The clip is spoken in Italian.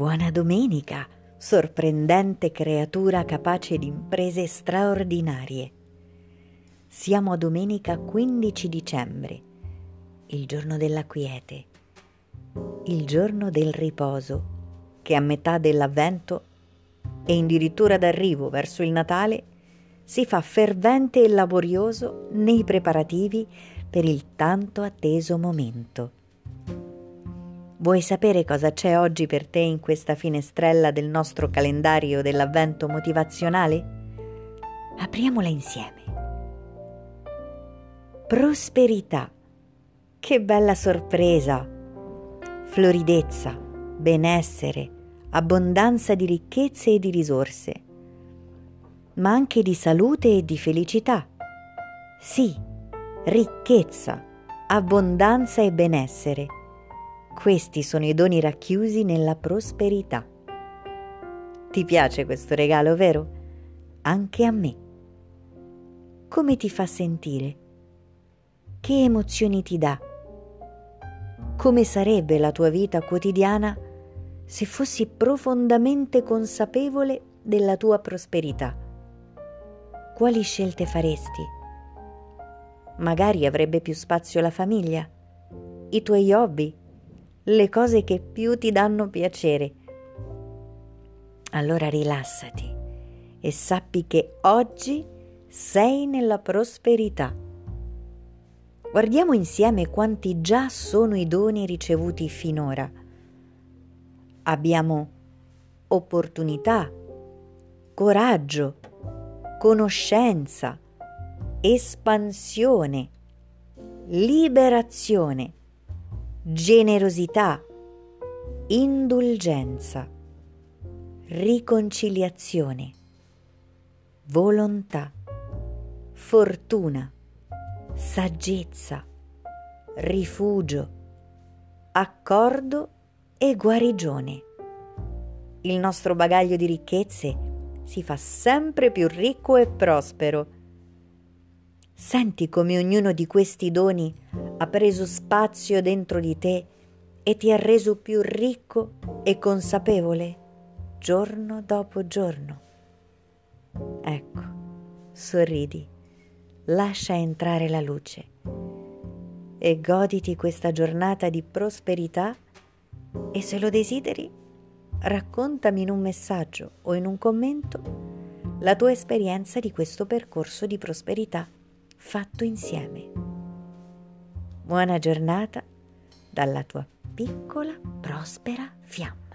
Buona domenica, sorprendente creatura capace di imprese straordinarie. Siamo a domenica 15 dicembre, il giorno della quiete, il giorno del riposo, che a metà dell'avvento e addirittura d'arrivo verso il Natale si fa fervente e laborioso nei preparativi per il tanto atteso momento. Vuoi sapere cosa c'è oggi per te in questa finestrella del nostro calendario dell'avvento motivazionale? Apriamola insieme. Prosperità. Che bella sorpresa! Floridezza, benessere, abbondanza di ricchezze e di risorse, ma anche di salute e di felicità. Sì, ricchezza, abbondanza e benessere questi sono i doni racchiusi nella prosperità. Ti piace questo regalo, vero? Anche a me. Come ti fa sentire? Che emozioni ti dà? Come sarebbe la tua vita quotidiana se fossi profondamente consapevole della tua prosperità? Quali scelte faresti? Magari avrebbe più spazio la famiglia, i tuoi hobby, le cose che più ti danno piacere. Allora rilassati e sappi che oggi sei nella prosperità. Guardiamo insieme quanti già sono i doni ricevuti finora. Abbiamo opportunità, coraggio, conoscenza, espansione, liberazione generosità, indulgenza, riconciliazione, volontà, fortuna, saggezza, rifugio, accordo e guarigione. Il nostro bagaglio di ricchezze si fa sempre più ricco e prospero. Senti come ognuno di questi doni ha preso spazio dentro di te e ti ha reso più ricco e consapevole giorno dopo giorno. Ecco, sorridi, lascia entrare la luce e goditi questa giornata di prosperità e se lo desideri, raccontami in un messaggio o in un commento la tua esperienza di questo percorso di prosperità fatto insieme. Buona giornata dalla tua piccola prospera fiamma.